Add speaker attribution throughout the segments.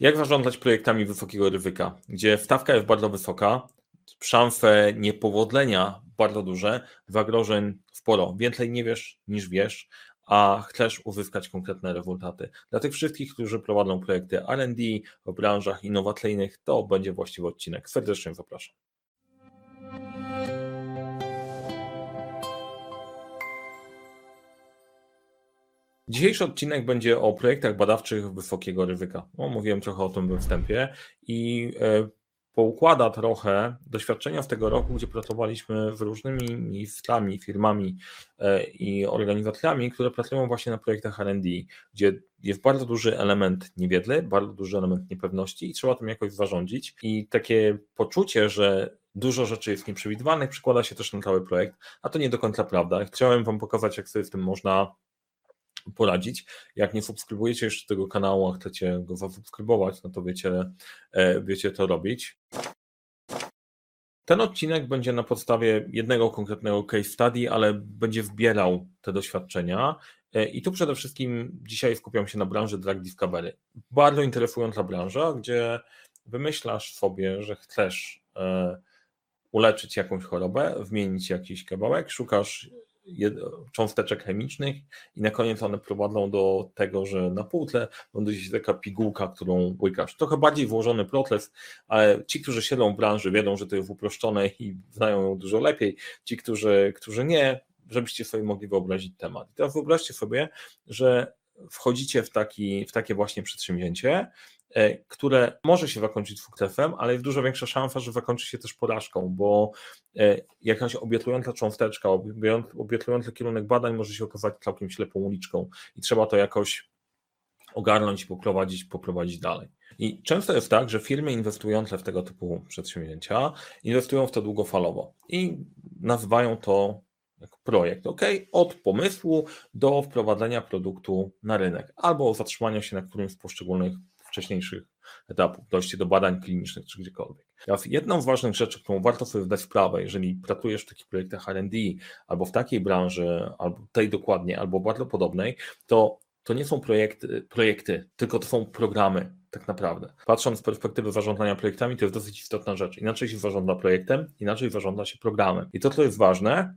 Speaker 1: Jak zarządzać projektami wysokiego ryzyka, gdzie stawka jest bardzo wysoka, szanse niepowodzenia bardzo duże, zagrożeń sporo. Więcej nie wiesz niż wiesz, a chcesz uzyskać konkretne rezultaty. Dla tych wszystkich, którzy prowadzą projekty RD w branżach innowacyjnych, to będzie właściwy odcinek. Serdecznie zapraszam. Dzisiejszy odcinek będzie o projektach badawczych wysokiego ryzyka. No, mówiłem trochę o tym we wstępie i e, poukłada trochę doświadczenia z tego roku, gdzie pracowaliśmy z różnymi miejscami, firmami e, i organizacjami, które pracują właśnie na projektach R&D, gdzie jest bardzo duży element niewiedzy, bardzo duży element niepewności i trzeba tym jakoś zarządzić. I takie poczucie, że dużo rzeczy jest nieprzewidywalnych, przekłada się też na cały projekt, a to nie do końca prawda. Chciałem Wam pokazać, jak sobie z tym można poradzić. Jak nie subskrybujecie jeszcze tego kanału, a chcecie go zasubskrybować, no to wiecie, e, wiecie to robić. Ten odcinek będzie na podstawie jednego konkretnego case study, ale będzie wbierał te doświadczenia. E, I tu przede wszystkim dzisiaj skupiam się na branży drug discovery. Bardzo interesująca branża, gdzie wymyślasz sobie, że chcesz e, uleczyć jakąś chorobę, zmienić jakiś kawałek, szukasz cząsteczek chemicznych i na koniec one prowadzą do tego, że na półtle ląduje się taka pigułka, którą łykasz. Trochę bardziej włożony proces, ale ci, którzy siedzą w branży wiedzą, że to jest uproszczone i znają ją dużo lepiej. Ci, którzy, którzy nie, żebyście sobie mogli wyobrazić temat. I teraz wyobraźcie sobie, że wchodzicie w, taki, w takie właśnie przedsięwzięcie, które może się zakończyć sukcesem, ale jest dużo większa szansa, że zakończy się też porażką, bo e, jakaś obiecująca cząsteczka, obiecujący kierunek badań może się okazać całkiem ślepą uliczką i trzeba to jakoś ogarnąć poprowadzić, poprowadzić dalej. I często jest tak, że firmy inwestujące w tego typu przedsięwzięcia inwestują w to długofalowo i nazywają to projekt, ok? Od pomysłu do wprowadzenia produktu na rynek albo zatrzymania się na którymś z poszczególnych wcześniejszych etapów, dojście do badań klinicznych czy gdziekolwiek. Jedną z ważnych rzeczy, którą warto sobie zdać sprawę, jeżeli pracujesz w takich projektach R&D albo w takiej branży, albo tej dokładnie, albo bardzo podobnej, to to nie są projekty, projekty, tylko to są programy, tak naprawdę. Patrząc z perspektywy zarządzania projektami, to jest dosyć istotna rzecz. Inaczej się zarządza projektem, inaczej zarządza się programem. I to, co jest ważne,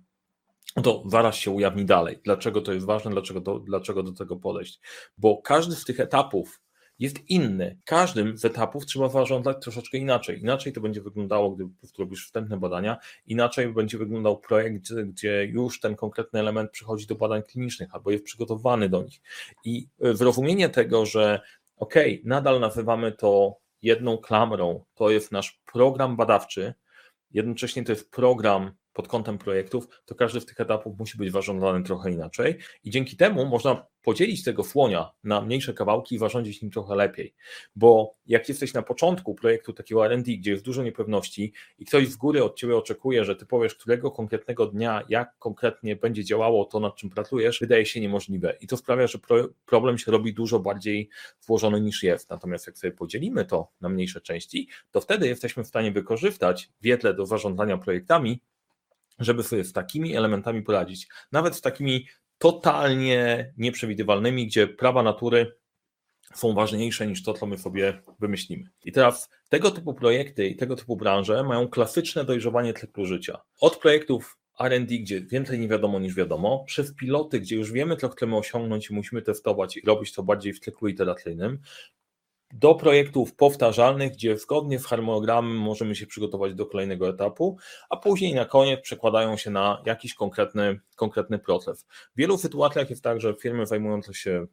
Speaker 1: to zaraz się ujawni dalej. Dlaczego to jest ważne, dlaczego, to, dlaczego do tego podejść? Bo każdy z tych etapów jest inny. Każdym z etapów trzeba zarządzać troszeczkę inaczej. Inaczej to będzie wyglądało, gdy robisz wstępne badania, inaczej będzie wyglądał projekt, gdzie już ten konkretny element przychodzi do badań klinicznych albo jest przygotowany do nich. I zrozumienie tego, że ok, nadal nazywamy to jedną klamrą, to jest nasz program badawczy, jednocześnie to jest program pod kątem projektów, to każdy z tych etapów musi być zarządzany trochę inaczej i dzięki temu można podzielić tego słonia na mniejsze kawałki i zarządzić nim trochę lepiej. Bo jak jesteś na początku projektu takiego R&D, gdzie jest dużo niepewności i ktoś z góry od ciebie oczekuje, że ty powiesz, którego konkretnego dnia, jak konkretnie będzie działało to, nad czym pracujesz, wydaje się niemożliwe. I to sprawia, że problem się robi dużo bardziej włożony niż jest. Natomiast jak sobie podzielimy to na mniejsze części, to wtedy jesteśmy w stanie wykorzystać wiedzę do zarządzania projektami żeby sobie z takimi elementami poradzić. Nawet z takimi totalnie nieprzewidywalnymi, gdzie prawa natury są ważniejsze niż to, co my sobie wymyślimy. I teraz tego typu projekty i tego typu branże mają klasyczne dojrzewanie cyklu życia. Od projektów R&D, gdzie więcej nie wiadomo niż wiadomo, przez piloty, gdzie już wiemy, co chcemy osiągnąć i musimy testować i robić to bardziej w cyklu iteracyjnym, do projektów powtarzalnych, gdzie zgodnie z harmonogramem możemy się przygotować do kolejnego etapu, a później na koniec przekładają się na jakiś konkretny, konkretny proces. W wielu sytuacjach jest tak, że firmy zajmujące się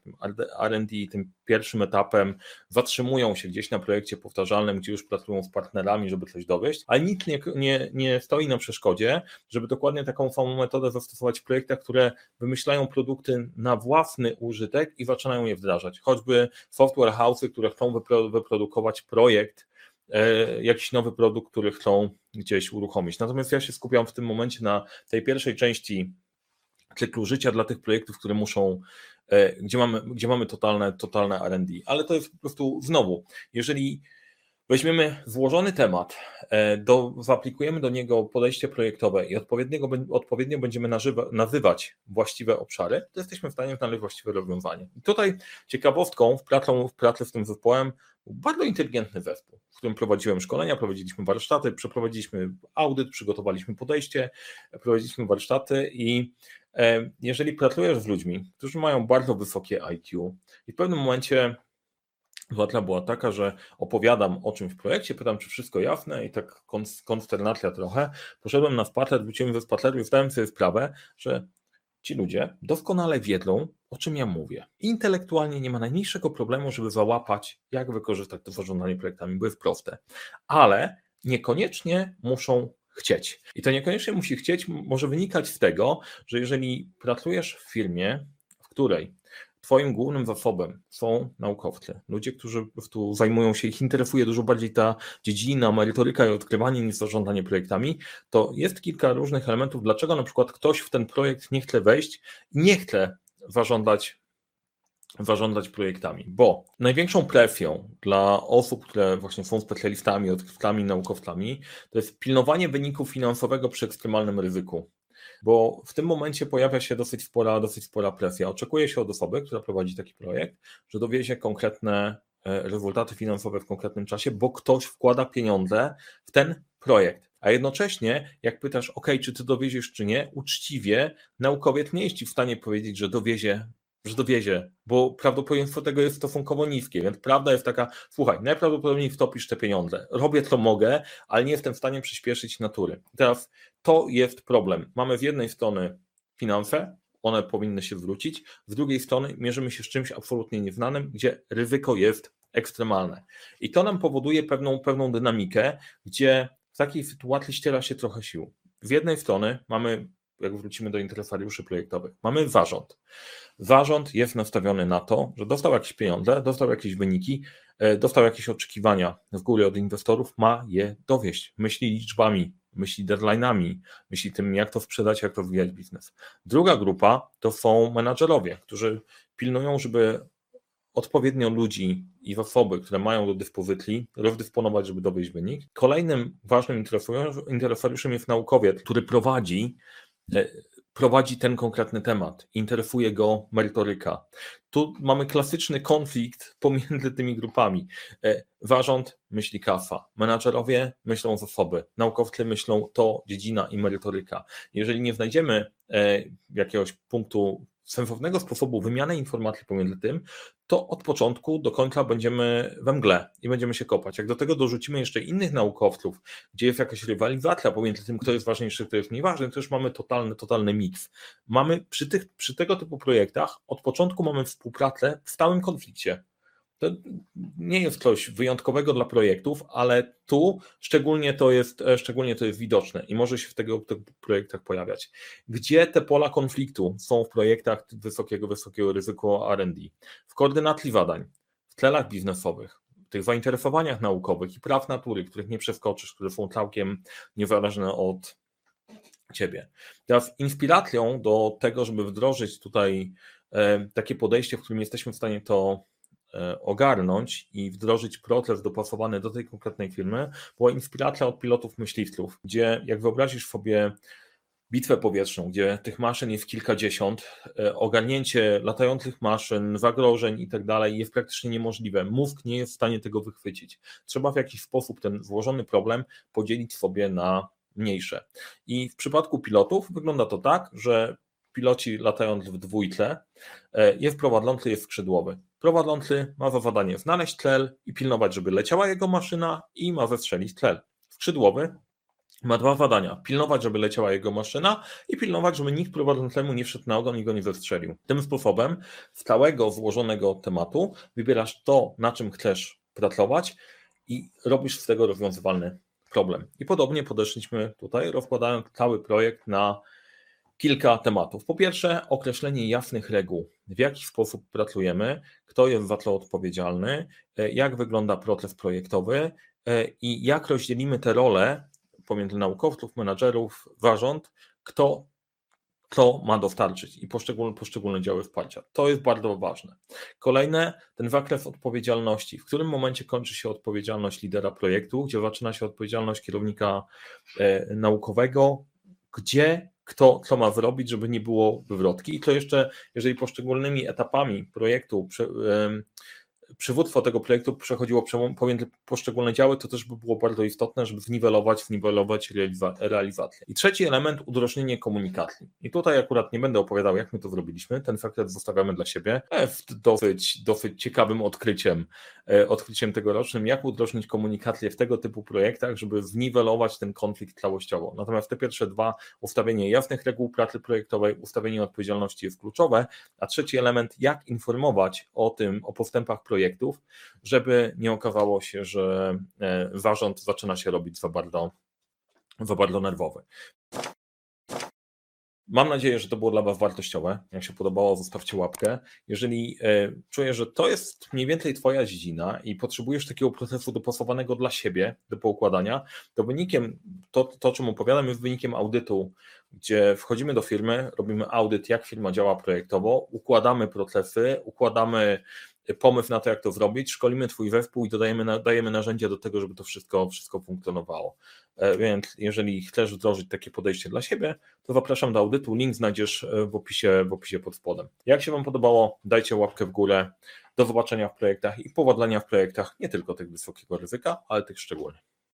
Speaker 1: RD tym pierwszym etapem zatrzymują się gdzieś na projekcie powtarzalnym, gdzie już pracują z partnerami, żeby coś dowieść, ale nic nie, nie, nie stoi na przeszkodzie, żeby dokładnie taką samą metodę zastosować w projektach, które wymyślają produkty na własny użytek i zaczynają je wdrażać. Choćby software house'y, które chcą wyprodukować projekt, e, jakiś nowy produkt, który chcą gdzieś uruchomić. Natomiast ja się skupiam w tym momencie na tej pierwszej części cyklu życia dla tych projektów, które muszą, e, gdzie mamy, gdzie mamy totalne, totalne RD. Ale to jest po prostu znowu, jeżeli Weźmiemy złożony temat, e, do, zaaplikujemy do niego podejście projektowe i odpowiedniego, odpowiednio będziemy nażywa, nazywać właściwe obszary, to jesteśmy w stanie znaleźć właściwe rozwiązanie. I tutaj ciekawostką w pracy, w pracy z tym zespołem był bardzo inteligentny zespół, w którym prowadziłem szkolenia, prowadziliśmy warsztaty, przeprowadziliśmy audyt, przygotowaliśmy podejście, prowadziliśmy warsztaty i e, jeżeli pracujesz z ludźmi, którzy mają bardzo wysokie IQ i w pewnym momencie Sytuacja była taka, że opowiadam o czymś w projekcie, pytam, czy wszystko jasne i tak konsternacja trochę. Poszedłem na spacer, wróciłem ze spaceru i zdałem sobie sprawę, że ci ludzie doskonale wiedzą, o czym ja mówię. Intelektualnie nie ma najmniejszego problemu, żeby załapać, jak wykorzystać to zarządzanie projektami, bo jest proste. Ale niekoniecznie muszą chcieć. I to niekoniecznie musi chcieć, może wynikać z tego, że jeżeli pracujesz w firmie, w której Twoim głównym zasobem są naukowcy, ludzie, którzy po prostu zajmują się, ich interesuje dużo bardziej ta dziedzina, merytoryka i odkrywanie niż zarządzanie projektami, to jest kilka różnych elementów, dlaczego na przykład ktoś w ten projekt nie chce wejść i nie chce zarządzać projektami, bo największą presją dla osób, które właśnie są specjalistami, odkrywcami, naukowcami, to jest pilnowanie wyniku finansowego przy ekstremalnym ryzyku bo w tym momencie pojawia się dosyć spora, dosyć spora presja. Oczekuje się od osoby, która prowadzi taki projekt, że dowiezie konkretne e, rezultaty finansowe w konkretnym czasie, bo ktoś wkłada pieniądze w ten projekt. A jednocześnie, jak pytasz, OK, czy ty dowieziesz, czy nie, uczciwie naukowiec nie jest w stanie powiedzieć, że dowiezie że dowiezie, bo prawdopodobieństwo tego jest stosunkowo niskie, więc prawda jest taka, słuchaj, najprawdopodobniej wtopisz te pieniądze, robię co mogę, ale nie jestem w stanie przyspieszyć natury. Teraz to jest problem. Mamy z jednej strony finanse, one powinny się zwrócić, z drugiej strony mierzymy się z czymś absolutnie nieznanym, gdzie ryzyko jest ekstremalne. I to nam powoduje pewną, pewną dynamikę, gdzie w takiej sytuacji ściera się trochę sił. Z jednej strony mamy jak wrócimy do interesariuszy projektowych, mamy zarząd. Zarząd jest nastawiony na to, że dostał jakieś pieniądze, dostał jakieś wyniki, e, dostał jakieś oczekiwania z góry od inwestorów, ma je dowieść. Myśli liczbami, myśli deadline'ami, myśli tym, jak to sprzedać, jak rozwijać biznes. Druga grupa to są menadżerowie, którzy pilnują, żeby odpowiednio ludzi i osoby, które mają do dyspozycji, rozdysponować, żeby dowieść wynik. Kolejnym ważnym interesariuszem jest naukowiec, który prowadzi prowadzi ten konkretny temat, interesuje go merytoryka. Tu mamy klasyczny konflikt pomiędzy tymi grupami. E, zarząd myśli kafa, menadżerowie myślą zasoby, naukowcy myślą to dziedzina i merytoryka. Jeżeli nie znajdziemy e, jakiegoś punktu sensownego sposobu wymiany informacji pomiędzy tym, to od początku do końca będziemy we mgle i będziemy się kopać. Jak do tego dorzucimy jeszcze innych naukowców, gdzie jest jakaś rywalizacja pomiędzy tym, kto jest ważniejszy, kto jest mniej ważny, to już mamy totalny, totalny miks. Mamy przy, tych, przy tego typu projektach od początku mamy współpracę w stałym konflikcie. To nie jest coś wyjątkowego dla projektów, ale tu szczególnie to jest, e, szczególnie to jest widoczne i może się w tego, tych projektach pojawiać. Gdzie te pola konfliktu są w projektach wysokiego, wysokiego ryzyka RD? W koordynacji zadań, w celach biznesowych, tych zainteresowaniach naukowych i praw natury, których nie przeskoczysz, które są całkiem niezależne od ciebie. Teraz inspiracją do tego, żeby wdrożyć tutaj e, takie podejście, w którym jesteśmy w stanie to ogarnąć i wdrożyć proces dopasowany do tej konkretnej firmy, była inspiracja od pilotów myśliwców, gdzie jak wyobrazisz sobie bitwę powietrzną, gdzie tych maszyn jest kilkadziesiąt, e, ogarnięcie latających maszyn, zagrożeń i tak dalej jest praktycznie niemożliwe. Mózg nie jest w stanie tego wychwycić. Trzeba w jakiś sposób ten złożony problem podzielić sobie na mniejsze. I w przypadku pilotów wygląda to tak, że piloci latając w dwójce e, jest prowadzący, jest skrzydłowy. Prowadzący ma za zadanie znaleźć cel i pilnować, żeby leciała jego maszyna i ma zestrzelić cel. Skrzydłowy ma dwa zadania. Pilnować, żeby leciała jego maszyna i pilnować, żeby nikt prowadzącemu nie wszedł na ogon i go nie zestrzelił. Tym sposobem z całego złożonego tematu wybierasz to, na czym chcesz pracować i robisz z tego rozwiązywalny problem. I podobnie podeszliśmy tutaj, rozkładając cały projekt na kilka tematów. Po pierwsze, określenie jasnych reguł, w jaki sposób pracujemy, kto jest za co odpowiedzialny, e, jak wygląda proces projektowy e, i jak rozdzielimy te role pomiędzy naukowców, menadżerów, zarząd, kto kto ma dostarczyć i poszczególne, poszczególne działy wsparcia. To jest bardzo ważne. Kolejne, ten zakres odpowiedzialności. W którym momencie kończy się odpowiedzialność lidera projektu, gdzie zaczyna się odpowiedzialność kierownika e, naukowego, gdzie kto, kto ma wyrobić, żeby nie było wywrotki. I to jeszcze, jeżeli poszczególnymi etapami projektu przywództwo tego projektu przechodziło pomiędzy poszczególne działy, to też by było bardzo istotne, żeby zniwelować, zniwelować realizację. I trzeci element, udrożnienie komunikacji. I tutaj akurat nie będę opowiadał, jak my to zrobiliśmy, ten fakt zostawiamy dla siebie. E, dosyć, dosyć ciekawym odkryciem, e, odkryciem tegorocznym, jak udrożnić komunikację w tego typu projektach, żeby zniwelować ten konflikt całościowo. Natomiast te pierwsze dwa, ustawienie jasnych reguł pracy projektowej, ustawienie odpowiedzialności jest kluczowe, a trzeci element, jak informować o tym, o postępach projektu, projektów, żeby nie okazało się, że e, zarząd zaczyna się robić za bardzo, za bardzo nerwowy. Mam nadzieję, że to było dla Was wartościowe. Jak się podobało, zostawcie łapkę. Jeżeli e, czuję, że to jest mniej więcej Twoja dziedzina i potrzebujesz takiego procesu dopasowanego dla siebie, do poukładania, to wynikiem, to, to czym opowiadam, jest wynikiem audytu, gdzie wchodzimy do firmy, robimy audyt, jak firma działa projektowo, układamy procesy, układamy pomysł na to, jak to zrobić, szkolimy Twój zespół i dodajemy, dajemy narzędzia do tego, żeby to wszystko, wszystko funkcjonowało. E, więc jeżeli chcesz wdrożyć takie podejście dla siebie, to zapraszam do audytu. Link znajdziesz e, w opisie, w opisie pod spodem. Jak się Wam podobało, dajcie łapkę w górę. Do zobaczenia w projektach i powodzenia w projektach, nie tylko tych wysokiego ryzyka, ale tych szczególnych.